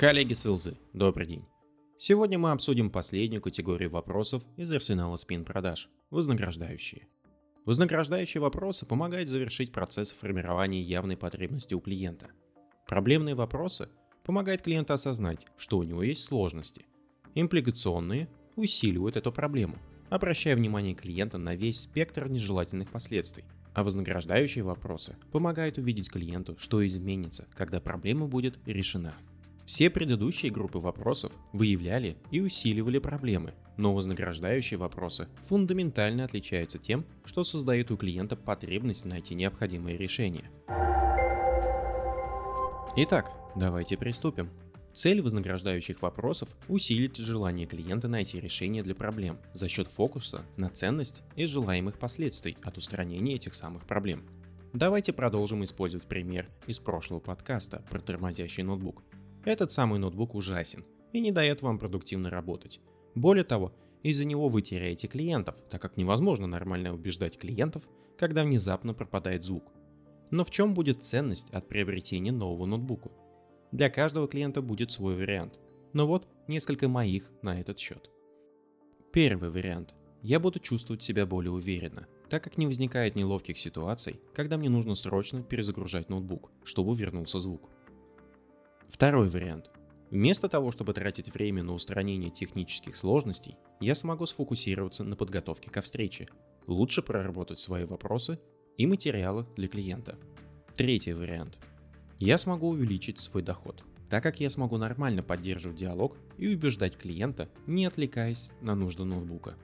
Коллеги Сылзы, добрый день. Сегодня мы обсудим последнюю категорию вопросов из арсенала спин-продаж – вознаграждающие. Вознаграждающие вопросы помогают завершить процесс формирования явной потребности у клиента. Проблемные вопросы помогают клиенту осознать, что у него есть сложности. Импликационные усиливают эту проблему, обращая внимание клиента на весь спектр нежелательных последствий. А вознаграждающие вопросы помогают увидеть клиенту, что изменится, когда проблема будет решена. Все предыдущие группы вопросов выявляли и усиливали проблемы, но вознаграждающие вопросы фундаментально отличаются тем, что создают у клиента потребность найти необходимые решения. Итак, давайте приступим. Цель вознаграждающих вопросов – усилить желание клиента найти решение для проблем за счет фокуса на ценность и желаемых последствий от устранения этих самых проблем. Давайте продолжим использовать пример из прошлого подкаста про тормозящий ноутбук – этот самый ноутбук ужасен и не дает вам продуктивно работать. Более того, из-за него вы теряете клиентов, так как невозможно нормально убеждать клиентов, когда внезапно пропадает звук. Но в чем будет ценность от приобретения нового ноутбука? Для каждого клиента будет свой вариант. Но вот несколько моих на этот счет. Первый вариант. Я буду чувствовать себя более уверенно, так как не возникает неловких ситуаций, когда мне нужно срочно перезагружать ноутбук, чтобы вернулся звук. Второй вариант. Вместо того, чтобы тратить время на устранение технических сложностей, я смогу сфокусироваться на подготовке ко встрече, лучше проработать свои вопросы и материалы для клиента. Третий вариант. Я смогу увеличить свой доход, так как я смогу нормально поддерживать диалог и убеждать клиента, не отвлекаясь на нужды ноутбука.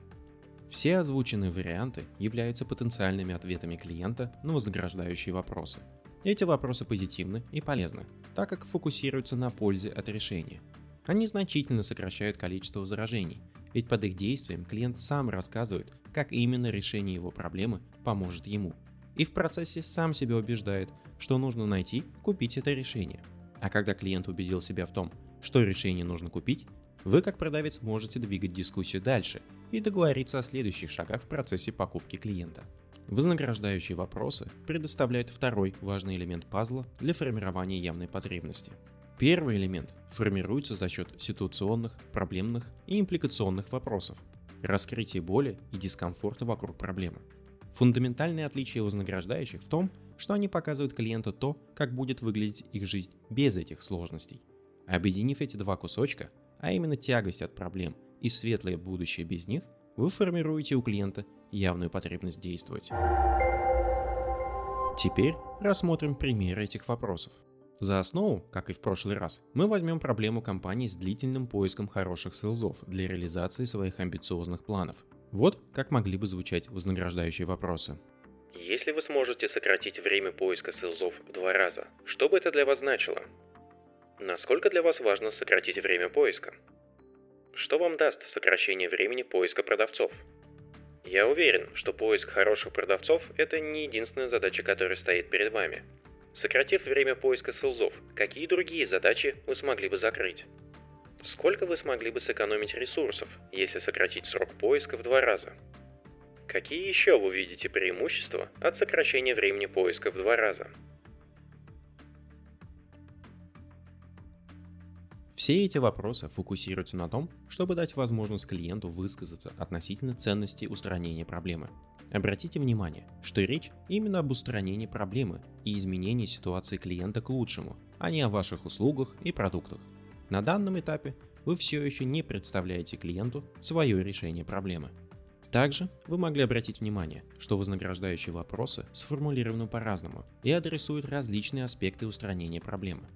Все озвученные варианты являются потенциальными ответами клиента на вознаграждающие вопросы – эти вопросы позитивны и полезны, так как фокусируются на пользе от решения. Они значительно сокращают количество возражений, ведь под их действием клиент сам рассказывает, как именно решение его проблемы поможет ему. И в процессе сам себя убеждает, что нужно найти, купить это решение. А когда клиент убедил себя в том, что решение нужно купить, вы как продавец можете двигать дискуссию дальше и договориться о следующих шагах в процессе покупки клиента. Вознаграждающие вопросы предоставляют второй важный элемент пазла для формирования явной потребности. Первый элемент формируется за счет ситуационных, проблемных и импликационных вопросов, раскрытия боли и дискомфорта вокруг проблемы. Фундаментальное отличие вознаграждающих в том, что они показывают клиенту то, как будет выглядеть их жизнь без этих сложностей. Объединив эти два кусочка, а именно тягость от проблем и светлое будущее без них, вы формируете у клиента явную потребность действовать. Теперь рассмотрим примеры этих вопросов. За основу, как и в прошлый раз, мы возьмем проблему компании с длительным поиском хороших селзов для реализации своих амбициозных планов. Вот как могли бы звучать вознаграждающие вопросы. Если вы сможете сократить время поиска селзов в два раза, что бы это для вас значило? Насколько для вас важно сократить время поиска? Что вам даст сокращение времени поиска продавцов? Я уверен, что поиск хороших продавцов – это не единственная задача, которая стоит перед вами. Сократив время поиска селзов, какие другие задачи вы смогли бы закрыть? Сколько вы смогли бы сэкономить ресурсов, если сократить срок поиска в два раза? Какие еще вы видите преимущества от сокращения времени поиска в два раза? Все эти вопросы фокусируются на том, чтобы дать возможность клиенту высказаться относительно ценности устранения проблемы. Обратите внимание, что речь именно об устранении проблемы и изменении ситуации клиента к лучшему, а не о ваших услугах и продуктах. На данном этапе вы все еще не представляете клиенту свое решение проблемы. Также вы могли обратить внимание, что вознаграждающие вопросы сформулированы по-разному и адресуют различные аспекты устранения проблемы.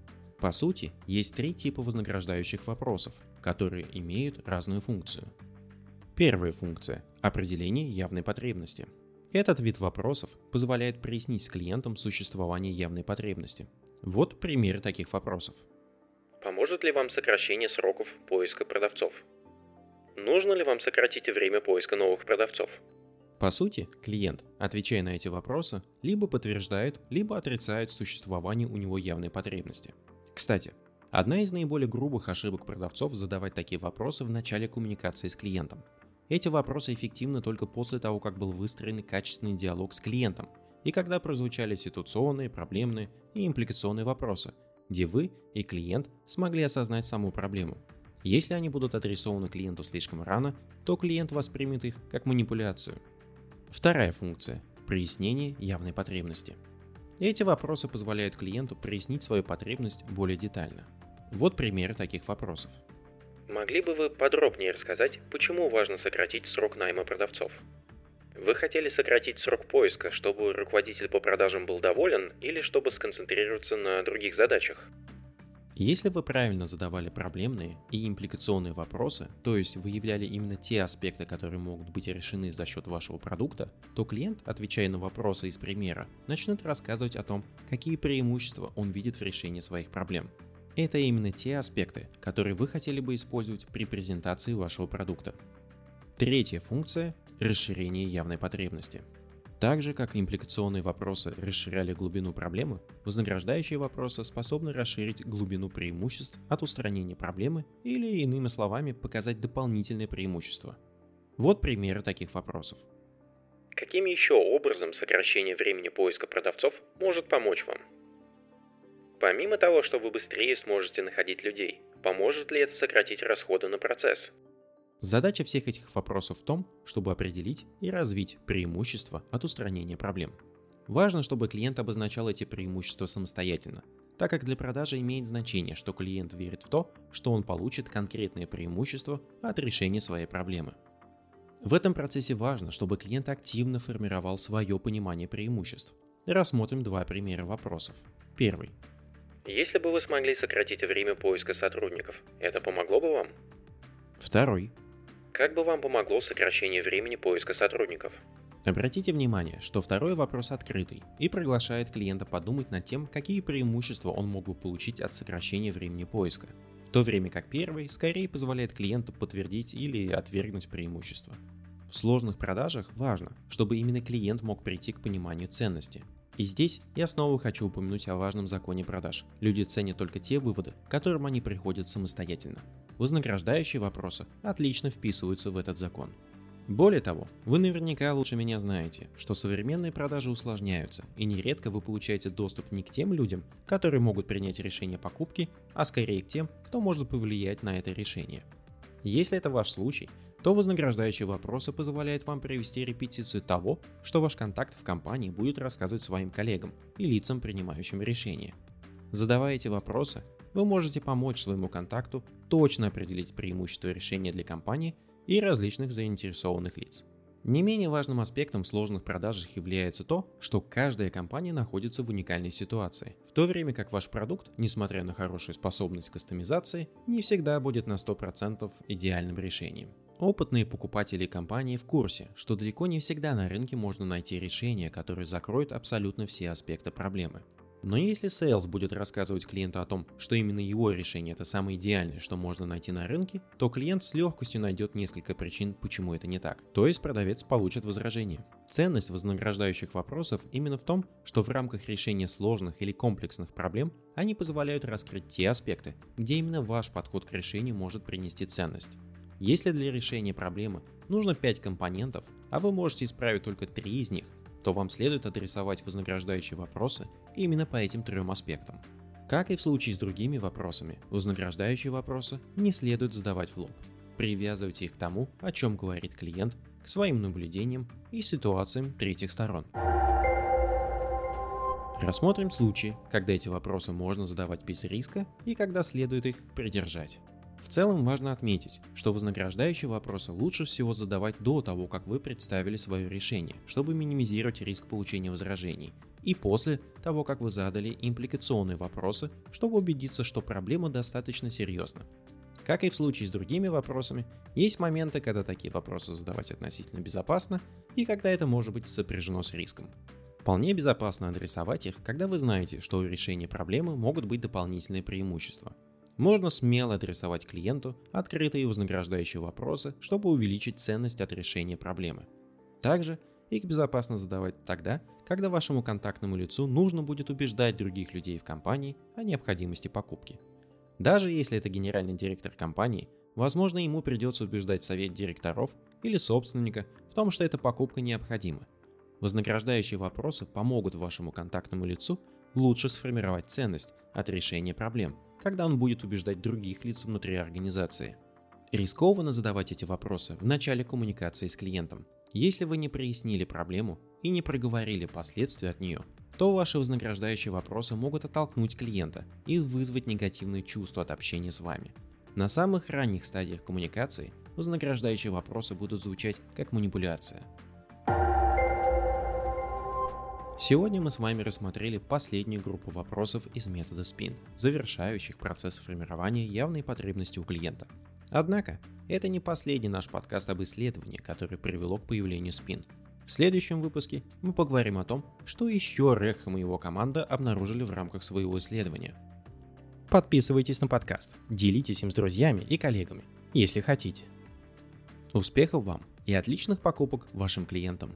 По сути, есть три типа вознаграждающих вопросов, которые имеют разную функцию. Первая функция – определение явной потребности. Этот вид вопросов позволяет прояснить с клиентом существование явной потребности. Вот примеры таких вопросов. Поможет ли вам сокращение сроков поиска продавцов? Нужно ли вам сократить время поиска новых продавцов? По сути, клиент, отвечая на эти вопросы, либо подтверждает, либо отрицает существование у него явной потребности – кстати, одна из наиболее грубых ошибок продавцов задавать такие вопросы в начале коммуникации с клиентом. Эти вопросы эффективны только после того, как был выстроен качественный диалог с клиентом, и когда прозвучали ситуационные, проблемные и импликационные вопросы, где вы и клиент смогли осознать саму проблему. Если они будут адресованы клиенту слишком рано, то клиент воспримет их как манипуляцию. Вторая функция – прояснение явной потребности. Эти вопросы позволяют клиенту прояснить свою потребность более детально. Вот примеры таких вопросов. Могли бы вы подробнее рассказать, почему важно сократить срок найма продавцов? Вы хотели сократить срок поиска, чтобы руководитель по продажам был доволен или чтобы сконцентрироваться на других задачах? Если вы правильно задавали проблемные и импликационные вопросы, то есть выявляли именно те аспекты, которые могут быть решены за счет вашего продукта, то клиент, отвечая на вопросы из примера, начнет рассказывать о том, какие преимущества он видит в решении своих проблем. Это именно те аспекты, которые вы хотели бы использовать при презентации вашего продукта. Третья функция – расширение явной потребности. Так же, как импликационные вопросы расширяли глубину проблемы, вознаграждающие вопросы способны расширить глубину преимуществ от устранения проблемы или, иными словами, показать дополнительные преимущества. Вот примеры таких вопросов. Каким еще образом сокращение времени поиска продавцов может помочь вам? Помимо того, что вы быстрее сможете находить людей, поможет ли это сократить расходы на процесс? Задача всех этих вопросов в том, чтобы определить и развить преимущества от устранения проблем. Важно, чтобы клиент обозначал эти преимущества самостоятельно, так как для продажи имеет значение, что клиент верит в то, что он получит конкретные преимущества от решения своей проблемы. В этом процессе важно, чтобы клиент активно формировал свое понимание преимуществ. Рассмотрим два примера вопросов. Первый. Если бы вы смогли сократить время поиска сотрудников, это помогло бы вам? Второй. Как бы вам помогло сокращение времени поиска сотрудников? Обратите внимание, что второй вопрос открытый и приглашает клиента подумать над тем, какие преимущества он мог бы получить от сокращения времени поиска, в то время как первый скорее позволяет клиенту подтвердить или отвергнуть преимущества. В сложных продажах важно, чтобы именно клиент мог прийти к пониманию ценности, и здесь я снова хочу упомянуть о важном законе продаж. Люди ценят только те выводы, к которым они приходят самостоятельно. Вознаграждающие вопросы отлично вписываются в этот закон. Более того, вы наверняка лучше меня знаете, что современные продажи усложняются, и нередко вы получаете доступ не к тем людям, которые могут принять решение покупки, а скорее к тем, кто может повлиять на это решение. Если это ваш случай, то вознаграждающие вопросы позволяют вам провести репетицию того, что ваш контакт в компании будет рассказывать своим коллегам и лицам, принимающим решения. Задавая эти вопросы, вы можете помочь своему контакту точно определить преимущества решения для компании и различных заинтересованных лиц. Не менее важным аспектом в сложных продажах является то, что каждая компания находится в уникальной ситуации, в то время как ваш продукт, несмотря на хорошую способность кастомизации, не всегда будет на 100% идеальным решением. Опытные покупатели компании в курсе, что далеко не всегда на рынке можно найти решение, которое закроет абсолютно все аспекты проблемы. Но если sales будет рассказывать клиенту о том, что именно его решение это самое идеальное, что можно найти на рынке, то клиент с легкостью найдет несколько причин, почему это не так. То есть продавец получит возражение. Ценность вознаграждающих вопросов именно в том, что в рамках решения сложных или комплексных проблем они позволяют раскрыть те аспекты, где именно ваш подход к решению может принести ценность. Если для решения проблемы нужно 5 компонентов, а вы можете исправить только 3 из них, то вам следует адресовать вознаграждающие вопросы именно по этим трем аспектам. Как и в случае с другими вопросами, вознаграждающие вопросы не следует задавать в лоб. Привязывайте их к тому, о чем говорит клиент, к своим наблюдениям и ситуациям третьих сторон. Рассмотрим случаи, когда эти вопросы можно задавать без риска и когда следует их придержать. В целом важно отметить, что вознаграждающие вопросы лучше всего задавать до того, как вы представили свое решение, чтобы минимизировать риск получения возражений, и после того, как вы задали импликационные вопросы, чтобы убедиться, что проблема достаточно серьезна. Как и в случае с другими вопросами, есть моменты, когда такие вопросы задавать относительно безопасно и когда это может быть сопряжено с риском. Вполне безопасно адресовать их, когда вы знаете, что у решения проблемы могут быть дополнительные преимущества – можно смело адресовать клиенту открытые и вознаграждающие вопросы, чтобы увеличить ценность от решения проблемы. Также их безопасно задавать тогда, когда вашему контактному лицу нужно будет убеждать других людей в компании о необходимости покупки. Даже если это генеральный директор компании, возможно ему придется убеждать совет директоров или собственника в том, что эта покупка необходима. Вознаграждающие вопросы помогут вашему контактному лицу лучше сформировать ценность от решения проблем, когда он будет убеждать других лиц внутри организации. Рискованно задавать эти вопросы в начале коммуникации с клиентом. Если вы не прояснили проблему и не проговорили последствия от нее, то ваши вознаграждающие вопросы могут оттолкнуть клиента и вызвать негативные чувства от общения с вами. На самых ранних стадиях коммуникации вознаграждающие вопросы будут звучать как манипуляция. Сегодня мы с вами рассмотрели последнюю группу вопросов из метода SPIN, завершающих процесс формирования явной потребности у клиента. Однако, это не последний наш подкаст об исследовании, которое привело к появлению SPIN. В следующем выпуске мы поговорим о том, что еще Рекхам и его команда обнаружили в рамках своего исследования. Подписывайтесь на подкаст, делитесь им с друзьями и коллегами, если хотите. Успехов вам и отличных покупок вашим клиентам!